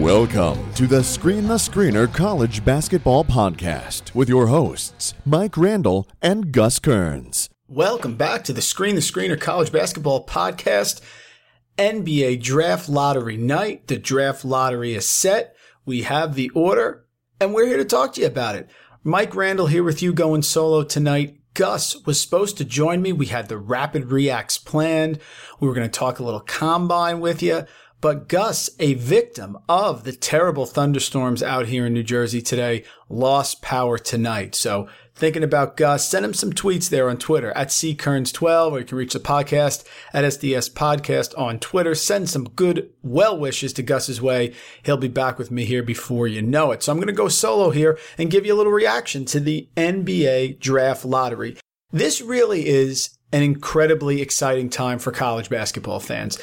Welcome to the Screen the Screener College Basketball Podcast with your hosts, Mike Randle and Gus Kearns. Welcome back to the Screen the Screener College Basketball Podcast. NBA Draft Lottery Night. The draft lottery is set. We have the order, and we're here to talk to you about it. Mike Randle here with you going solo tonight. Gus was supposed to join me. We had the rapid reacts planned. We were going to talk a little combine with you. But Gus, a victim of the terrible thunderstorms out here in New Jersey today, lost power tonight. So thinking about Gus, send him some tweets there on Twitter at ckerns12, or you can reach the podcast at SDS Podcast on Twitter. Send some good well wishes to Gus's way. He'll be back with me here before you know it. So I'm going to go solo here and give you a little reaction to the NBA draft lottery. This really is an incredibly exciting time for college basketball fans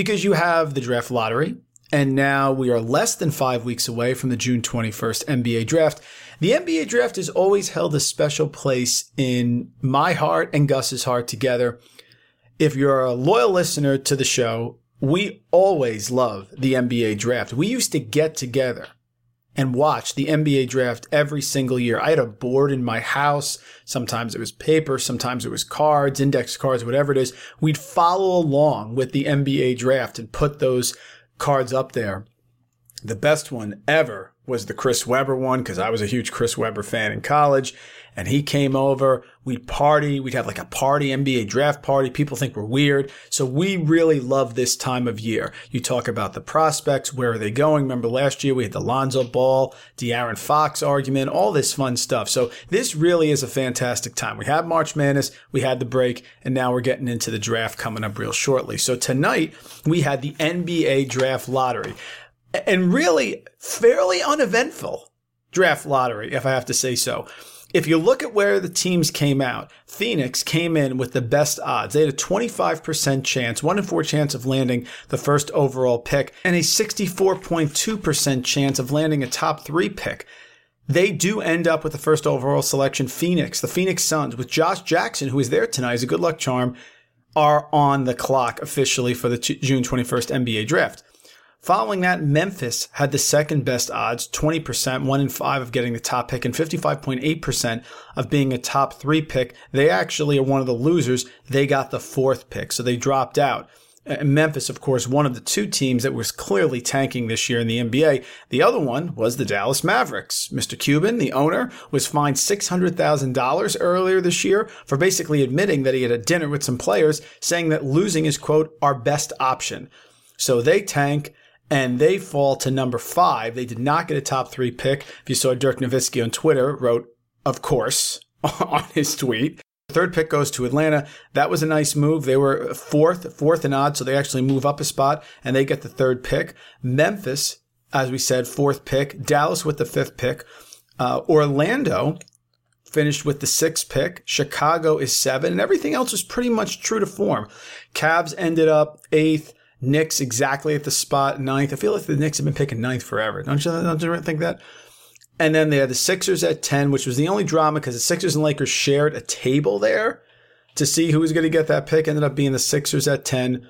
because you have the draft lottery, and now we are less than five weeks away from the June 21st NBA draft. The NBA draft has always held a special place in my heart and Gus's heart together. If you're a loyal listener to the show, we always love the NBA draft. We used to get together and watch the NBA draft every single year. I had a board in my house. Sometimes it was paper, sometimes it was cards, index cards, whatever it is. We'd follow along with the NBA draft and put those cards up there. The best one ever was the Chris Webber one because I was a huge Chris Webber fan in college. And he came over. We'd party. We'd have like a party, NBA draft party. People think we're weird. So we really love this time of year. You talk about the prospects. Where are they going? Remember last year we had the Lonzo Ball, De'Aaron Fox argument, all this fun stuff. So this really is a fantastic time. We had March Madness. We had the break and now we're getting into the draft coming up real shortly. So tonight we had the NBA draft lottery and really fairly uneventful draft lottery, if I have to say so. If you look at where the teams came out, Phoenix came in with the best odds. They had a 25% chance, one in four chance of landing the first overall pick, and a 64.2% chance of landing a top three pick. They do end up with the first overall selection, Phoenix. The Phoenix Suns, with Josh Jackson, who is there tonight, is a good luck charm, are on the clock officially for the June 21st NBA draft. Following that, Memphis had the second best odds, 20%, 1 in 5 of getting the top pick, and 55.8% of being a top three pick. They actually are one of the losers. They got the fourth pick, so they dropped out. And Memphis, of course, one of the two teams that was clearly tanking this year in the NBA. The other one was the Dallas Mavericks. Mr. Cuban, the owner, was fined $600,000 earlier this year for basically admitting that he had a dinner with some players saying that losing is, quote, our best option. So they tank and they fall to number five. They did not get a top three pick. If you saw Dirk Nowitzki on Twitter, wrote, of course, on his tweet. Third pick goes to Atlanta. That was a nice move. They were fourth, fourth and odd, so they actually move up a spot and they get the third pick. Memphis, as we said, fourth pick. Dallas with the fifth pick. Uh, Orlando finished with the sixth pick. Chicago is seven, and everything else was pretty much true to form. Cavs ended up eighth. Knicks exactly at the spot ninth. I feel like the Knicks have been picking ninth forever. Don't you, don't you think that? And then they had the Sixers at 10, which was the only drama because the Sixers and Lakers shared a table there to see who was going to get that pick. Ended up being the Sixers at 10.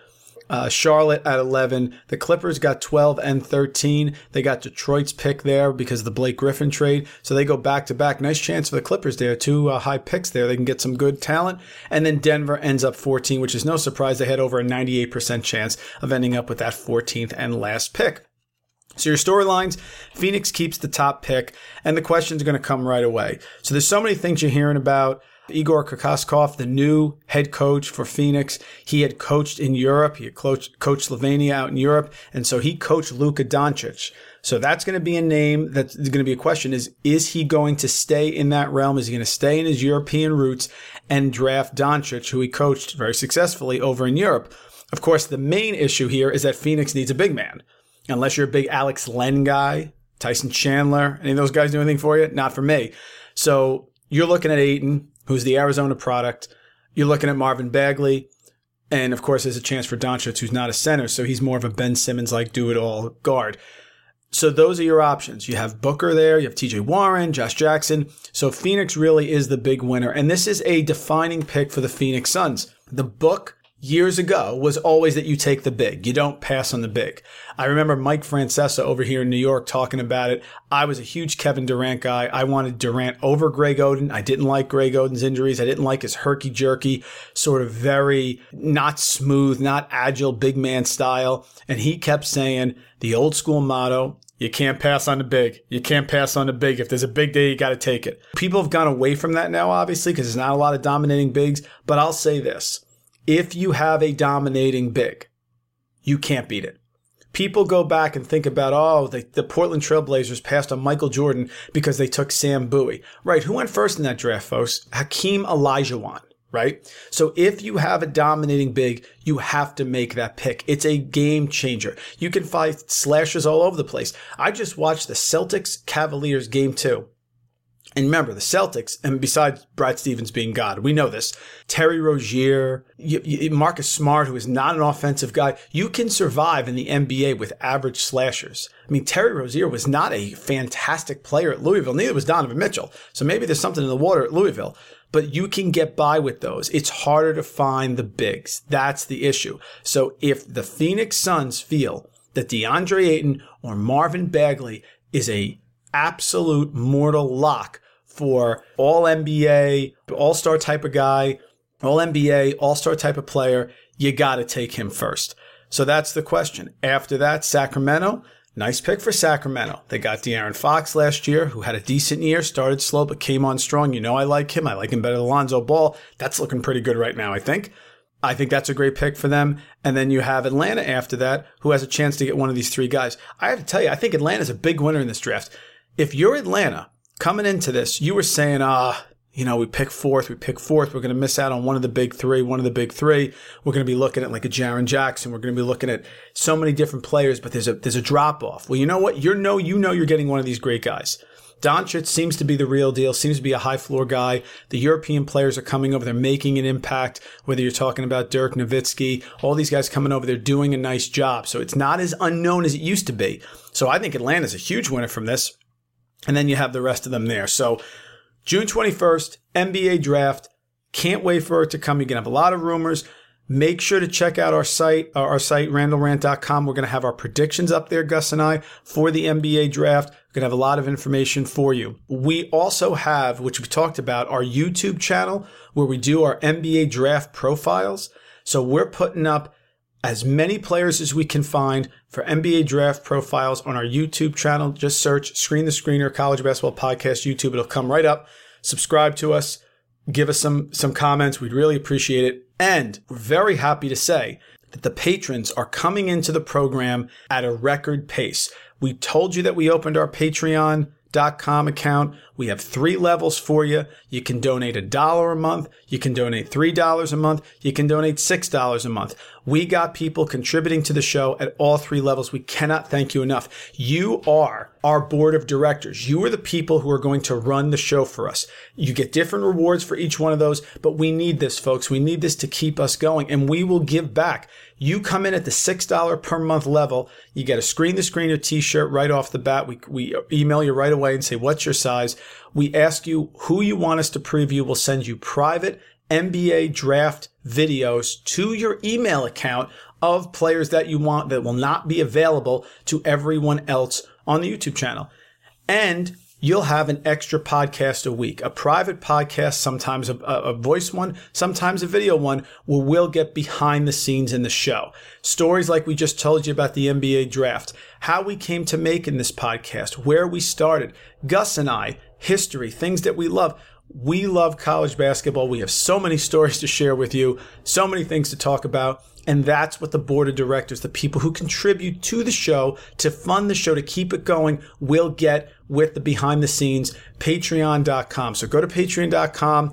Uh, Charlotte at 11. The Clippers got 12 and 13. They got Detroit's pick there because of the Blake Griffin trade. So they go back to back. Nice chance for the Clippers there. Two uh, high picks there. They can get some good talent. And then Denver ends up 14, which is no surprise. They had over a 98% chance of ending up with that 14th and last pick. So your storylines, Phoenix keeps the top pick, and the questions are going to come right away. So there's so many things you're hearing about. Igor Kokoskov, the new head coach for Phoenix, he had coached in Europe. He had coached, coached Slovenia out in Europe. And so he coached Luka Doncic. So that's going to be a name that's going to be a question is, is he going to stay in that realm? Is he going to stay in his European roots and draft Doncic, who he coached very successfully over in Europe? Of course, the main issue here is that Phoenix needs a big man. Unless you're a big Alex Len guy, Tyson Chandler, any of those guys do anything for you? Not for me. So you're looking at Ayton, who's the Arizona product. You're looking at Marvin Bagley. And of course, there's a chance for Doncic, who's not a center. So he's more of a Ben Simmons like do it all guard. So those are your options. You have Booker there, you have TJ Warren, Josh Jackson. So Phoenix really is the big winner. And this is a defining pick for the Phoenix Suns. The book years ago was always that you take the big. You don't pass on the big. I remember Mike Francesa over here in New York talking about it. I was a huge Kevin Durant guy. I wanted Durant over Greg Oden. I didn't like Greg Oden's injuries. I didn't like his herky jerky, sort of very not smooth, not agile big man style. And he kept saying the old school motto, you can't pass on the big. You can't pass on the big. If there's a big day, you got to take it. People have gone away from that now, obviously, because there's not a lot of dominating bigs. But I'll say this if you have a dominating big, you can't beat it. People go back and think about, oh, the, the Portland Trailblazers passed on Michael Jordan because they took Sam Bowie. Right. Who went first in that draft, folks? Hakeem Olajuwon. Right. So if you have a dominating big, you have to make that pick. It's a game changer. You can find slashes all over the place. I just watched the Celtics Cavaliers game two. And remember, the Celtics, and besides Brad Stevens being God, we know this. Terry Rozier, Marcus Smart, who is not an offensive guy, you can survive in the NBA with average slashers. I mean, Terry Rozier was not a fantastic player at Louisville. Neither was Donovan Mitchell. So maybe there's something in the water at Louisville, but you can get by with those. It's harder to find the bigs. That's the issue. So if the Phoenix Suns feel that DeAndre Ayton or Marvin Bagley is a absolute mortal lock for all NBA, all star type of guy, all NBA, all star type of player. You got to take him first. So that's the question. After that, Sacramento. Nice pick for Sacramento. They got De'Aaron Fox last year, who had a decent year, started slow, but came on strong. You know, I like him. I like him better than Lonzo Ball. That's looking pretty good right now, I think. I think that's a great pick for them. And then you have Atlanta after that, who has a chance to get one of these three guys. I have to tell you, I think Atlanta's a big winner in this draft if you're Atlanta coming into this, you were saying, ah, you know, we pick fourth, we pick fourth, we're going to miss out on one of the big three, one of the big three. We're going to be looking at like a Jaren Jackson. We're going to be looking at so many different players, but there's a, there's a drop off. Well, you know what? You know, you know, you're getting one of these great guys. Doncic seems to be the real deal, seems to be a high floor guy. The European players are coming over. They're making an impact, whether you're talking about Dirk Nowitzki, all these guys coming over, they're doing a nice job. So it's not as unknown as it used to be. So I think Atlanta's a huge winner from this. And then you have the rest of them there. So June 21st, NBA draft. Can't wait for it to come. You're going to have a lot of rumors. Make sure to check out our site, uh, our site, randlerant.com. We're going to have our predictions up there, Gus and I, for the NBA draft. We're going to have a lot of information for you. We also have, which we talked about, our YouTube channel where we do our NBA draft profiles. So we're putting up as many players as we can find for NBA draft profiles on our YouTube channel. Just search Screen the Screener College Basketball Podcast YouTube. It'll come right up. Subscribe to us. Give us some, some comments. We'd really appreciate it. And we're very happy to say that the patrons are coming into the program at a record pace. We told you that we opened our Patreon com account. We have three levels for you. You can donate a dollar a month. You can donate $3 a month. You can donate $6 a month. We got people contributing to the show at all three levels. We cannot thank you enough. You are our board of directors. You are the people who are going to run the show for us. You get different rewards for each one of those, but we need this, folks. We need this to keep us going and we will give back. You come in at the $6 per month level. You get a screen the screener t-shirt right off the bat. We, we email you right away and say, what's your size? We ask you who you want us to preview. We'll send you private NBA draft videos to your email account of players that you want that will not be available to everyone else on the YouTube channel. And you'll have an extra podcast a week, a private podcast, sometimes a, a, voice one, sometimes a video one, where we'll get behind the scenes in the show. Stories like we just told you about the NBA draft, how we came to making this podcast, where we started, Gus and I, history, things that we love. We love college basketball. We have so many stories to share with you, so many things to talk about. And that's what the board of directors, the people who contribute to the show, to fund the show, to keep it going, will get with the behind the scenes, patreon.com. So go to patreon.com.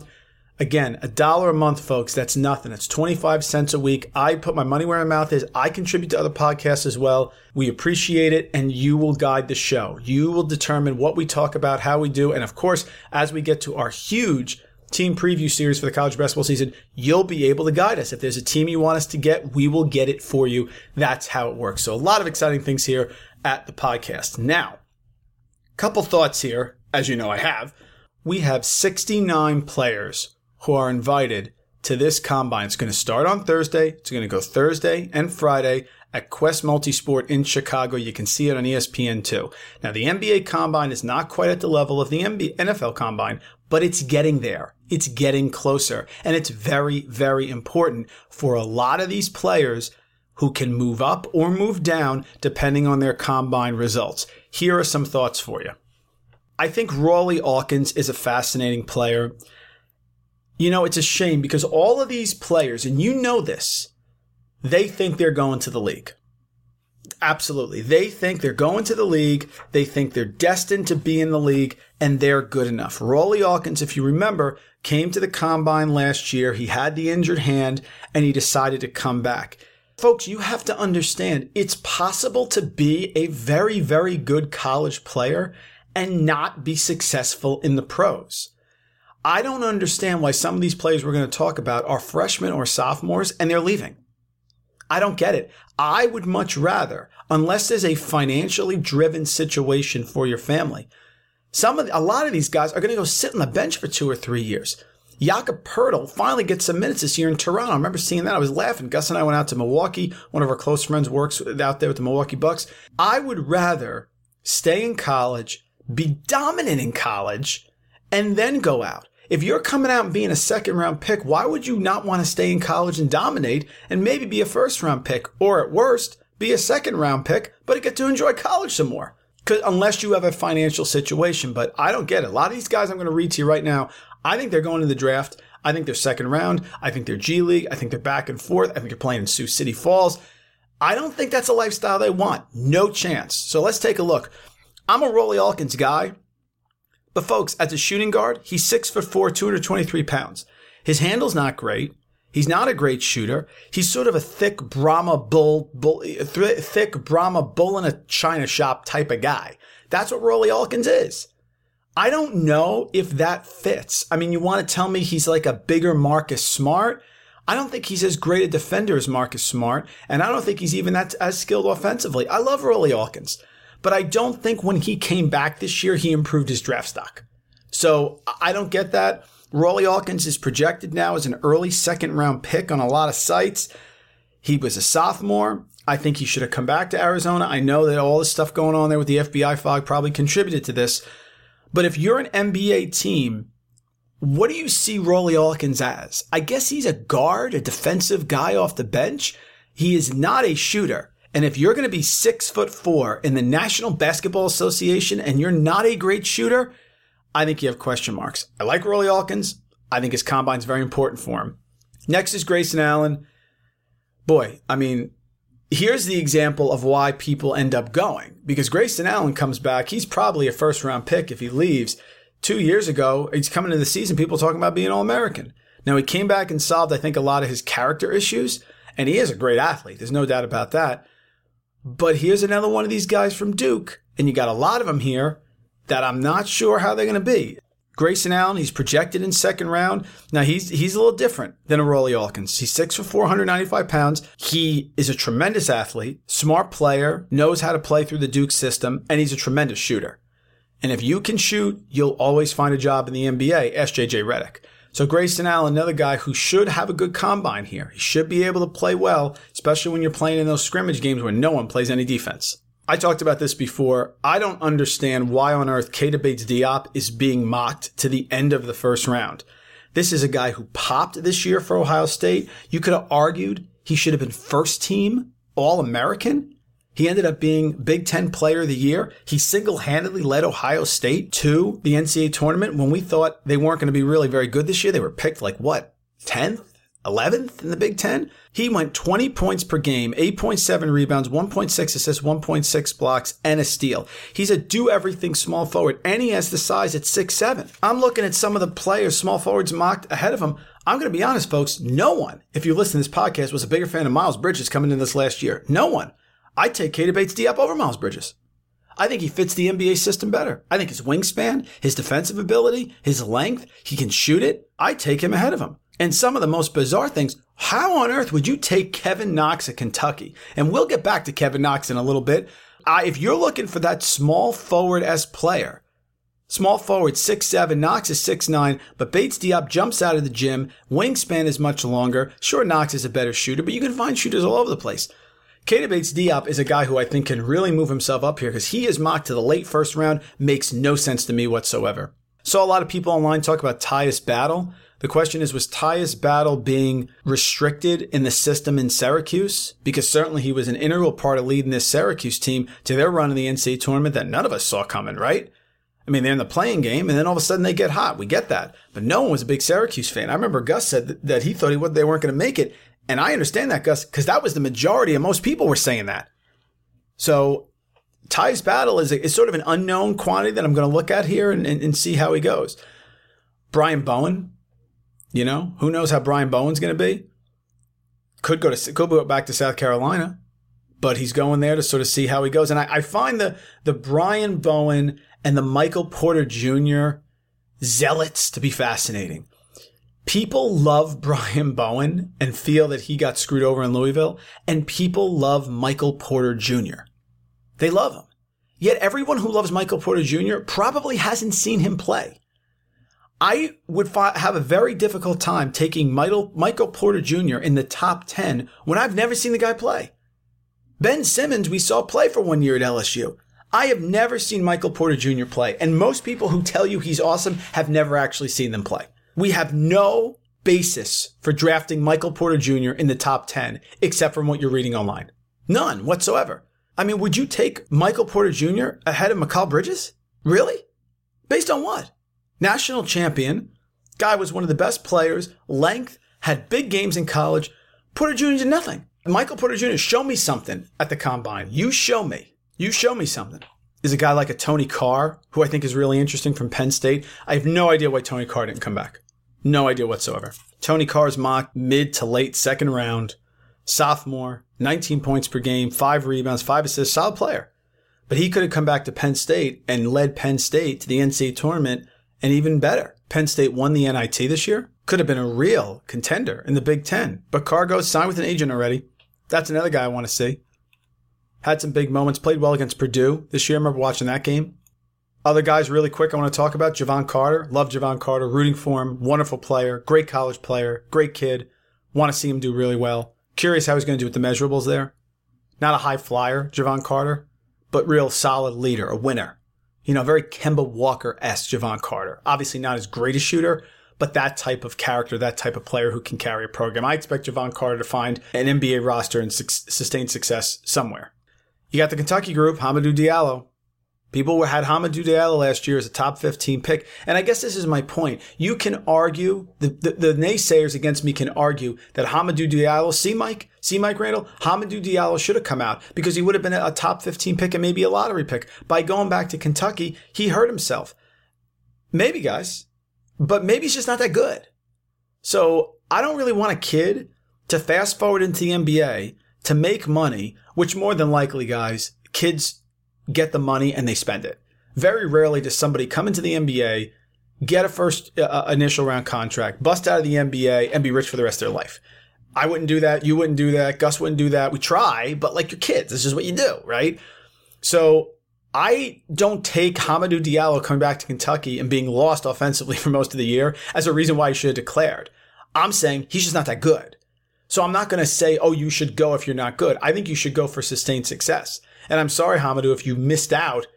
Again, a dollar a month, folks. That's nothing. It's 25 cents a week. I put my money where my mouth is. I contribute to other podcasts as well. We appreciate it and you will guide the show. You will determine what we talk about, how we do. And of course, as we get to our huge team preview series for the college basketball season, you'll be able to guide us. If there's a team you want us to get, we will get it for you. That's how it works. So a lot of exciting things here at the podcast. Now, couple thoughts here. As you know, I have. We have 69 players who are invited to this combine. It's going to start on Thursday. It's going to go Thursday and Friday at Quest Multisport in Chicago. You can see it on ESPN2. Now, the NBA combine is not quite at the level of the NFL combine, but it's getting there. It's getting closer. And it's very, very important for a lot of these players who can move up or move down depending on their combine results. Here are some thoughts for you. I think Rawle Alkins is a fascinating player. You know, it's a shame because all of these players, and you know this, they think they're going to the league. Absolutely. They think they're going to the league. They think they're destined to be in the league and they're good enough. Rawle Alkins, if you remember, came to the combine last year. He had the injured hand and he decided to come back. Folks, you have to understand it's possible to be a very, very good college player and not be successful in the pros. I don't understand why some of these players we're going to talk about are freshmen or sophomores and they're leaving. I don't get it. I would much rather, unless there's a financially driven situation for your family, some of the, a lot of these guys are going to go sit on the bench for two or three years. Jakob Poeltl finally gets some minutes this year in Toronto. I remember seeing that. I was laughing. Gus and I went out to Milwaukee. One of our close friends works out there with the Milwaukee Bucks. I would rather stay in college, be dominant in college, and then go out. If you're coming out and being a second round pick, why would you not want to stay in college and dominate and maybe be a first round pick or at worst be a second round pick, but get to enjoy college some more? Unless you have a financial situation, but I don't get it. A lot of these guys I'm going to read to you right now, I think they're going to the draft. I think they're second round. I think they're G League. I think they're back and forth. I think they're playing in Sioux City Falls. I don't think that's a lifestyle they want. No chance. So let's take a look. I'm a Rawle Alkins guy. But folks, as a shooting guard, he's six foot four, 223 pounds. His handle's not great. He's not a great shooter. He's sort of a thick Brahma bull, bull th- thick Brahma bull in a china shop type of guy. That's what Rawle Alkins is. I don't know if that fits. I mean, you want to tell me he's like a bigger Marcus Smart? I don't think he's as great a defender as Marcus Smart, and I don't think he's even that as skilled offensively. I love Rawle Alkins but I don't think when he came back this year, he improved his draft stock. So I don't get that. Rawle Alkins is projected now as an early second round pick on a lot of sites. He was a sophomore. I think he should have come back to Arizona. I know that all this stuff going on there with the FBI fog probably contributed to this. But if you're an NBA team, what do you see Rawle Alkins as? I guess he's a guard, a defensive guy off the bench. He is not a shooter. And if you're going to be six foot four in the National Basketball Association and you're not a great shooter, I think you have question marks. I like Rawle Alkins. I think his combine's very important for him. Next is Grayson Allen. Boy, I mean, here's the example of why people end up going. Because Grayson Allen comes back, he's probably a first round pick if he leaves. Two years ago, he's coming into the season, people talking about being All American. Now, he came back and solved, I think, a lot of his character issues, and he is a great athlete. There's no doubt about that. But here's another one of these guys from Duke, and you got a lot of them here that I'm not sure how they're going to be. Grayson Allen, he's projected in second round. Now he's he's a little different than a Rawle Alkins. He's six for 495 pounds. He is a tremendous athlete, smart player, knows how to play through the Duke system, and he's a tremendous shooter. And if you can shoot, you'll always find a job in the NBA. SJJ Redick. So Grayson Allen, another guy who should have a good combine here. He should be able to play well, especially when you're playing in those scrimmage games where no one plays any defense. I talked about this before. I don't understand why on earth Keita Bates Diop is being mocked to the end of the first round. This is a guy who popped this year for Ohio State. You could have argued he should have been first team All American. He ended up being Big Ten Player of the Year. He single handedly led Ohio State to the NCAA tournament when we thought they weren't going to be really very good this year. They were picked like what, 10th? 11th in the Big Ten. He went 20 points per game, 8.7 rebounds, 1.6 assists, 1.6 blocks, and a steal. He's a do everything small forward, and he has the size at 6'7. I'm looking at some of the players, small forwards mocked ahead of him. I'm going to be honest, folks. No one, if you listen to this podcast, was a bigger fan of Miles Bridges coming in this last year. No one. I'd take Keita Bates-Diop over Miles Bridges. I think he fits the NBA system better. I think his wingspan, his defensive ability, his length, he can shoot it. I'd take him ahead of him. And some of the most bizarre things, how on earth would you take Kevin Knox at Kentucky? And we'll get back to Kevin Knox in a little bit. Uh, if you're looking for that small forward S player, small forward six seven, Knox is six nine, but Bates-Diop jumps out of the gym. Wingspan is much longer. Sure, Knox is a better shooter, but you can find shooters all over the place. Keita Bates-Diop is a guy who I think can really move himself up here because he is mocked to the late first round. Makes no sense to me whatsoever. Saw a lot of people online talk about Tyus Battle. The question is, was Tyus Battle being restricted in the system in Syracuse? Because certainly he was an integral part of leading this Syracuse team to their run in the NCAA tournament that none of us saw coming, right? I mean, they're in the playing game, and then all of a sudden they get hot. We get that, but no one was a big Syracuse fan. I remember Gus said that he thought he they weren't going to make it, and I understand that, Gus, because that was the majority, and most people were saying that. So, Tyus Battle is, is sort of an unknown quantity that I'm going to look at here and, and, and see how he goes. Brian Bowen, you know, who knows how Brian Bowen's going to be? Could go to could go back to South Carolina, but he's going there to sort of see how he goes. And I, I find the the Brian Bowen and the Michael Porter Jr. zealots to be fascinating. People love Brian Bowen and feel that he got screwed over in Louisville, and people love Michael Porter Jr. They love him. Yet everyone who loves Michael Porter Jr. probably hasn't seen him play. I would fi- have a very difficult time taking Michael, Michael Porter Jr. in the top 10 when I've never seen the guy play. Ben Simmons, we saw play for one year at LSU. I have never seen Michael Porter Jr. play, and most people who tell you he's awesome have never actually seen them play. We have no basis for drafting Michael Porter Jr. in the top 10, except from what you're reading online. None whatsoever. I mean, would you take Michael Porter Jr. ahead of Mikal Bridges? Really? Based on what? national champion. Guy was one of the best players, length, had big games in college. Porter Jr. did nothing. Michael Porter Jr., show me something at the combine. You show me. You show me something. Is a guy like a Tony Carr, who I think is really interesting from Penn State. I have no idea why Tony Carr didn't come back. No idea whatsoever. Tony Carr's mocked mid to late second round, sophomore, 19 points per game, five rebounds, five assists, solid player. But he could have come back to Penn State and led Penn State to the NCAA tournament and even better, Penn State won the NIT this year. Could have been a real contender in the Big Ten. But Cargo signed with an agent already. That's another guy I want to see. Had some big moments. Played well against Purdue this year. I remember watching that game. Other guys, really quick, I want to talk about Javon Carter. Love Javon Carter. Rooting for him. Wonderful player. Great college player. Great kid. Want to see him do really well. Curious how he's going to do with the measurables there. Not a high flyer, Javon Carter, but real solid leader, a winner you know, very Kemba Walker esque Javon Carter. Obviously, not as great a shooter, but that type of character, that type of player who can carry a program. I expect Javon Carter to find an NBA roster and su- sustain success somewhere. You got the Kentucky group, Hamidou Diallo, People had Hamidou Diallo last year as a top 15 pick. And I guess this is my point. You can argue, the, the, the naysayers against me can argue that Hamidou Diallo, see Mike, see Mike Randle, Hamidou Diallo should have come out because he would have been a top 15 pick and maybe a lottery pick. By going back to Kentucky, he hurt himself. Maybe, guys, but maybe he's just not that good. So I don't really want a kid to fast forward into the NBA to make money, which more than likely, guys, kids get the money and they spend it. Very rarely does somebody come into the NBA, get a first uh, uh initial round contract, bust out of the NBA, and be rich for the rest of their life. I wouldn't do that. You wouldn't do that. Gus wouldn't do that. We try, but like your kids, this is what you do, right? So I don't take Hamidou Diallo coming back to Kentucky and being lost offensively for most of the year as a reason why he should have declared. I'm saying he's just not that good. So I'm not going to say, oh, you should go if you're not good. I think you should go for sustained success. And I'm sorry, Hamidou, if you missed out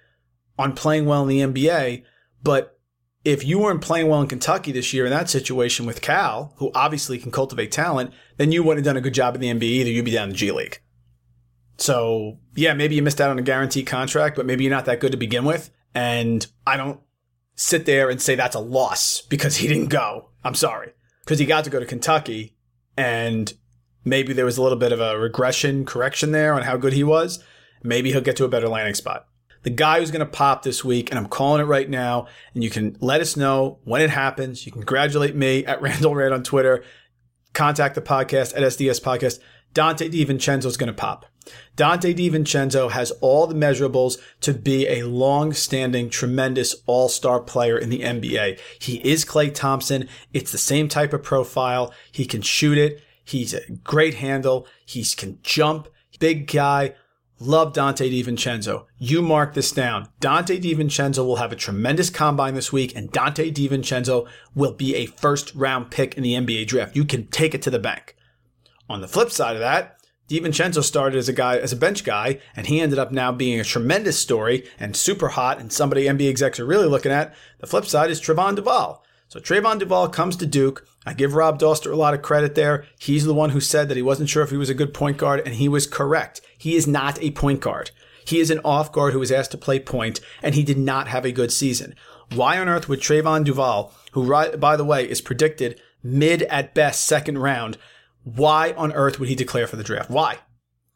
on playing well in the NBA, but if you weren't playing well in Kentucky this year in that situation with Cal, who obviously can cultivate talent, then you wouldn't have done a good job in the NBA either. You'd be down in the G League. So, yeah, maybe you missed out on a guaranteed contract, but maybe you're not that good to begin with. And I don't sit there and say that's a loss because he didn't go. I'm sorry. Because he got to go to Kentucky and maybe there was a little bit of a regression correction there on how good he was. Maybe he'll get to a better landing spot. The guy who's going to pop this week, and I'm calling it right now, and you can let us know when it happens. You can congratulate me at Randle Rant on Twitter. Contact the podcast at SDS Podcast. Donte DiVincenzo is going to pop. Donte DiVincenzo has all the measurables to be a long-standing, tremendous all-star player in the NBA. He is Klay Thompson. It's the same type of profile. He can shoot it. He's a great handle. He can jump. Big guy. Love Donte DiVincenzo. You mark this down. Donte DiVincenzo will have a tremendous combine this week, and Donte DiVincenzo will be a first round pick in the NBA draft. You can take it to the bank. On the flip side of that, DiVincenzo started as a guy, as a bench guy, and he ended up now being a tremendous story and super hot and somebody NBA execs are really looking at. The flip side is Trevon Duval. So Trevon Duval comes to Duke. I give Rob Dauster a lot of credit there. He's the one who said that he wasn't sure if he was a good point guard, and he was correct. He is not a point guard. He is an off guard who was asked to play point, and he did not have a good season. Why on earth would Trevon Duval, who, by the way, is predicted mid at best second round, why on earth would he declare for the draft? Why?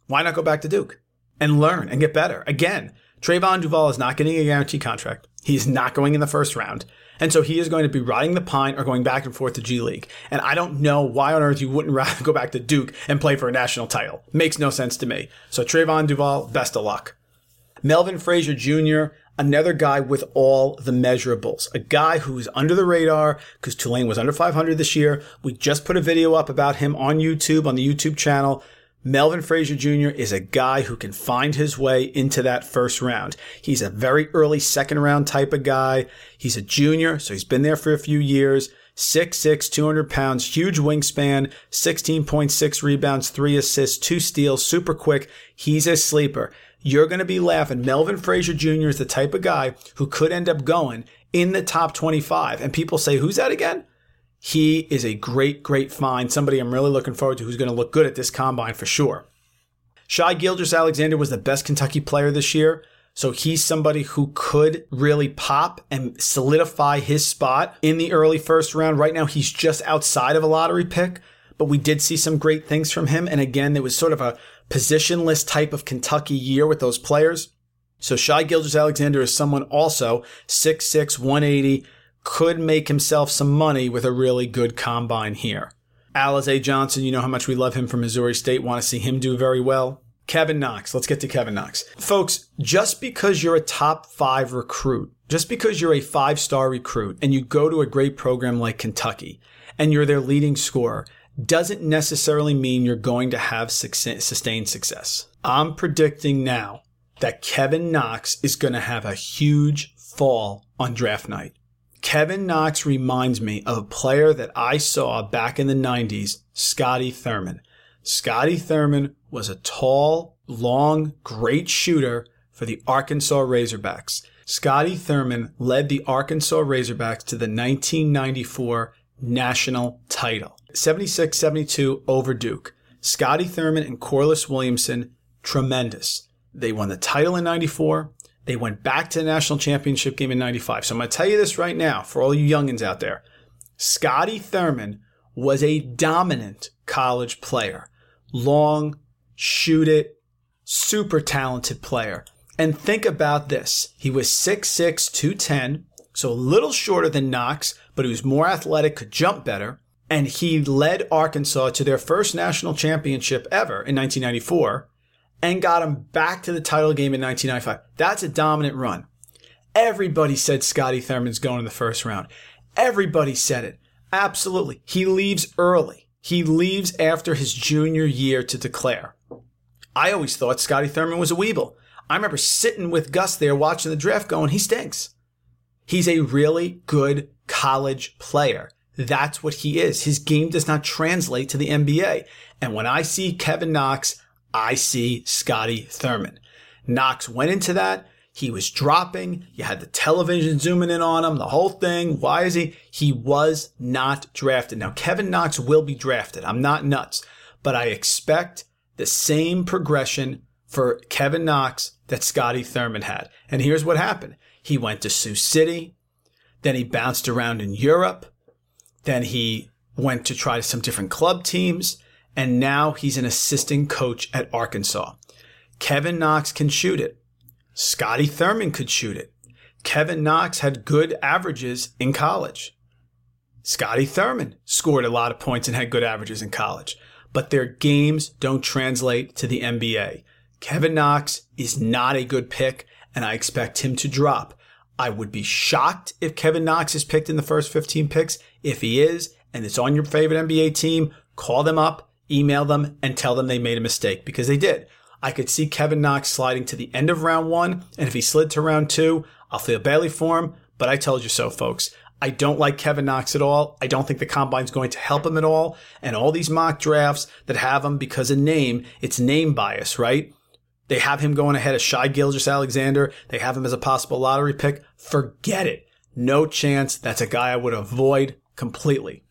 Why not go back to Duke and learn and get better? Again, Trevon Duval is not getting a guaranteed contract. He's not going in the first round. And so he is going to be riding the pine or going back and forth to G League. And I don't know why on earth you wouldn't rather go back to Duke and play for a national title. Makes no sense to me. So Trevon Duval, best of luck. Melvin Frazier Jr., another guy with all the measurables, a guy who's under the radar because Tulane was under 500 this year. We just put a video up about him on YouTube, on the YouTube channel. Melvin Frazier Jr. is a guy who can find his way into that first round. He's a very early second round type of guy. He's a junior, so he's been there for a few years. 6'6", 200 pounds, huge wingspan, 16.6 rebounds, 3 assists, 2 steals, super quick. He's a sleeper. You're going to be laughing. Melvin Frazier Jr. is the type of guy who could end up going in the top 25. And people say, who's that again? He is a great, great find. Somebody I'm really looking forward to who's going to look good at this combine for sure. Shai Gilgeous-Alexander was the best Kentucky player this year. So he's somebody who could really pop and solidify his spot in the early first round. Right now, he's just outside of a lottery pick, but we did see some great things from him. And again, it was sort of a positionless type of Kentucky year with those players. So Shai Gilgeous-Alexander is someone also 6'6", 180, could make himself some money with a really good combine here. Alize Johnson, you know how much we love him from Missouri State, want to see him do very well. Kevin Knox, let's get to Kevin Knox. Folks, just because you're a top five recruit, just because you're a five star recruit and you go to a great program like Kentucky and you're their leading scorer, doesn't necessarily mean you're going to have sustained success. I'm predicting now that Kevin Knox is going to have a huge fall on draft night. Kevin Knox reminds me of a player that I saw back in the 90s, Scotty Thurman. Scotty Thurman was a tall, long, great shooter for the Arkansas Razorbacks. Scotty Thurman led the Arkansas Razorbacks to the 1994 national title. 76-72 over Duke. Scotty Thurman and Corliss Williamson, tremendous. They won the title in 94. They went back to the national championship game in 95. So I'm going to tell you this right now for all you youngins out there. Scotty Thurman was a dominant college player. Long, shoot it, super talented player. And think about this. He was 6'6", 210, so a little shorter than Knox, but he was more athletic, could jump better. And he led Arkansas to their first national championship ever in 1994 and got him back to the title game in 1995. That's a dominant run. Everybody said Scotty Thurman's going in the first round. Everybody said it. Absolutely. He leaves early. He leaves after his junior year to declare. I always thought Scotty Thurman was a weeble. I remember sitting with Gus there watching the draft going, he stinks. He's a really good college player. That's what he is. His game does not translate to the NBA. And when I see Kevin Knox, I see Scotty Thurman. Knox went into that. He was dropping. You had the television zooming in on him, the whole thing. Why is he? He was not drafted. Now, Kevin Knox will be drafted. I'm not nuts, but I expect the same progression for Kevin Knox that Scotty Thurman had. And here's what happened. He went to Sioux City. Then he bounced around in Europe. Then he went to try some different club teams. And now he's an assistant coach at Arkansas. Kevin Knox can shoot it. Scotty Thurman could shoot it. Kevin Knox had good averages in college. Scotty Thurman scored a lot of points and had good averages in college, but their games don't translate to the NBA. Kevin Knox is not a good pick, and I expect him to drop. I would be shocked if Kevin Knox is picked in the first 15 picks. If he is, and it's on your favorite NBA team, call them up, email them, and tell them they made a mistake because they did. I could see Kevin Knox sliding to the end of round one, and if he slid to round two, I'll feel badly for him, but I told you so, folks. I don't like Kevin Knox at all. I don't think the combine's going to help him at all. And all these mock drafts that have him because of name, it's name bias, right? They have him going ahead of Shai Gilgeous-Alexander. They have him as a possible lottery pick. Forget it. No chance. That's a guy I would avoid completely.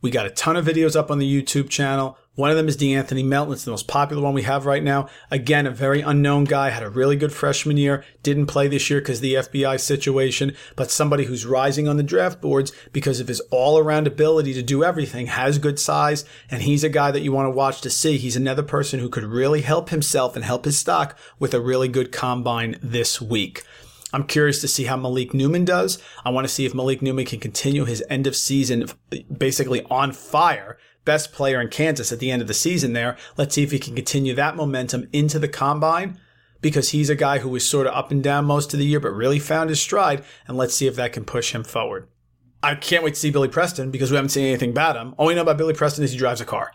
We got a ton of videos up on the YouTube channel. One of them is DeAnthony Melton. It's the most popular one we have right now. Again, a very unknown guy, had a really good freshman year, didn't play this year because the FBI situation, but somebody who's rising on the draft boards because of his all around ability to do everything, has good size, and he's a guy that you want to watch to see. He's another person who could really help himself and help his stock with a really good combine this week. I'm curious to see how Malik Newman does. I want to see if Malik Newman can continue his end of season basically on fire. Best player in Kansas at the end of the season there. Let's see if he can continue that momentum into the combine because he's a guy who was sort of up and down most of the year, but really found his stride. And let's see if that can push him forward. I can't wait to see Billy Preston because we haven't seen anything about him. All we know about Billy Preston is he drives a car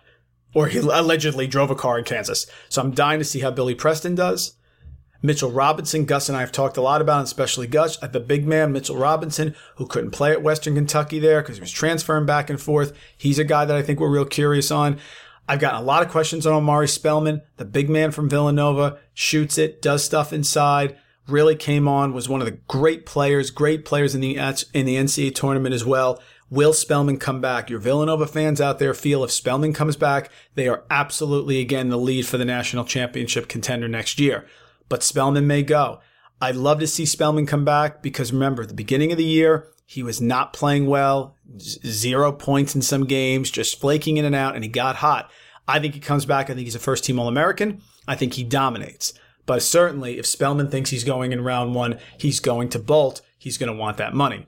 or he allegedly drove a car in Kansas. So I'm dying to see how Billy Preston does. Mitchell Robinson, Gus and I have talked a lot about, especially Gus, the big man, Mitchell Robinson, who couldn't play at Western Kentucky there because he was transferring back and forth. He's a guy that I think we're real curious on. I've gotten a lot of questions on Omari Spellman, the big man from Villanova, shoots it, does stuff inside, really came on, was one of the great players, great players in the in the NCAA tournament as well. Will Spellman come back? Your Villanova fans out there feel if Spellman comes back, they are absolutely again the lead for the national championship contender next year but Spellman may go. I'd love to see Spellman come back because remember, the beginning of the year, he was not playing well, zero points in some games, just flaking in and out, and he got hot. I think he comes back. I think he's a first team All American. I think he dominates. But certainly, if Spellman thinks he's going in round one, he's going to bolt. He's going to want that money.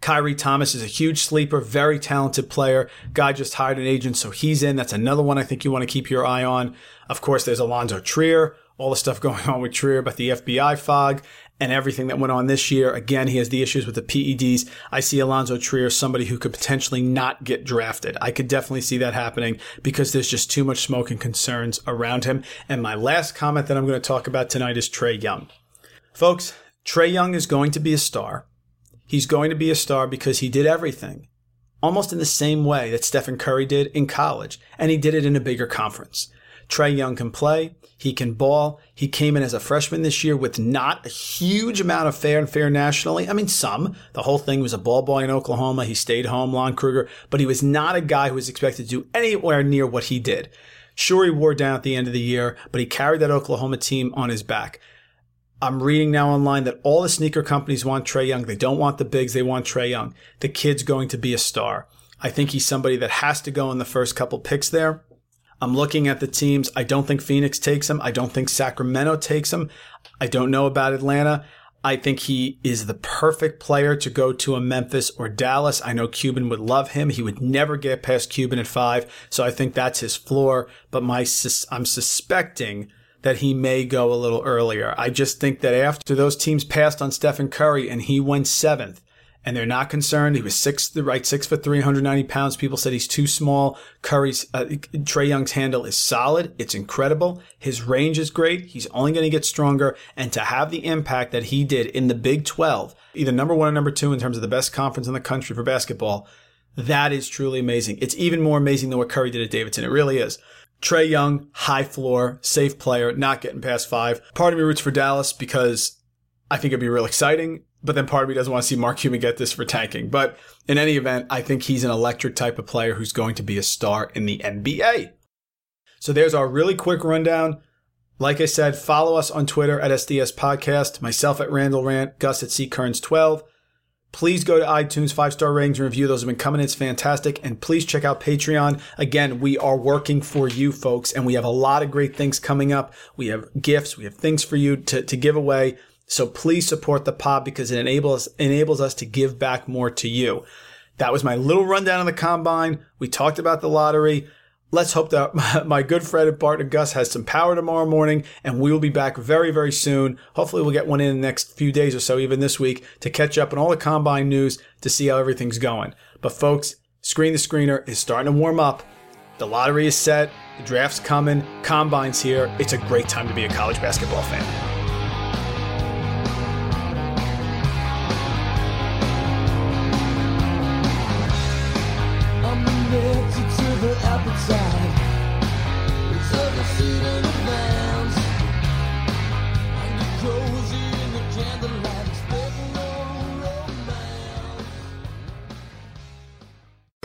Khyri Thomas is a huge sleeper, very talented player. Guy just hired an agent, so he's in. That's another one I think you want to keep your eye on. Of course, there's Alonzo Trier, all the stuff going on with Trier about the FBI fog and everything that went on this year. Again, he has the issues with the PEDs. I see Alonzo Trier somebody who could potentially not get drafted. I could definitely see that happening because there's just too much smoke and concerns around him. And my last comment that I'm going to talk about tonight is Trae Young. Folks, Trae Young is going to be a star. He's going to be a star because he did everything almost in the same way that Stephen Curry did in college, and he did it in a bigger conference. Trae Young can play. He can ball. He came in as a freshman this year with not a huge amount of fair and fair nationally. I mean, some. The whole thing was a ball boy in Oklahoma. He stayed home, Lon Kruger, but he was not a guy who was expected to do anywhere near what he did. Sure, he wore down at the end of the year, but he carried that Oklahoma team on his back. I'm reading now online that all the sneaker companies want Trae Young. They don't want the bigs. They want Trae Young. The kid's going to be a star. I think he's somebody that has to go in the first couple picks there. I'm looking at the teams. I don't think Phoenix takes him. I don't think Sacramento takes him. I don't know about Atlanta. I think he is the perfect player to go to a Memphis or Dallas. I know Cuban would love him. He would never get past Cuban at five. So I think that's his floor. But my, I'm suspecting that he may go a little earlier. I just think that after those teams passed on Stephen Curry and he went seventh, and they're not concerned. He was six, right, six foot three, 190 pounds. People said he's too small. Curry's, uh, Trae Young's handle is solid. It's incredible. His range is great. He's only going to get stronger. And to have the impact that he did in the Big 12, either number one or number two in terms of the best conference in the country for basketball, that is truly amazing. It's even more amazing than what Curry did at Davidson. It really is. Trae Young, high floor, safe player, not getting past five. Part of me roots for Dallas because I think it'd be real exciting but then part of me doesn't want to see Mark Cuban get this for tanking. But in any event, I think he's an electric type of player who's going to be a star in the NBA. So there's our really quick rundown Like I said, follow us on Twitter at SDS Podcast, myself at Randle Rant, Gus at C Kearns 12. Please go to iTunes, five star ratings and review. Those have been coming. It's fantastic. And please check out Patreon. Again, we are working for you folks and we have a lot of great things coming up. We have gifts. We have things for you to, to give away. So please support the pod because it enables, enables us to give back more to you. That was my little rundown on the combine. We talked about the lottery. Let's hope that my good friend and partner Gus has some power tomorrow morning, and we will be back very, very soon. Hopefully, we'll get one in the next few days or so, even this week, to catch up on all the combine news to see how everything's going. But, folks, Screen the Screener is starting to warm up. The lottery is set, the draft's coming, combine's here. It's a great time to be a college basketball fan.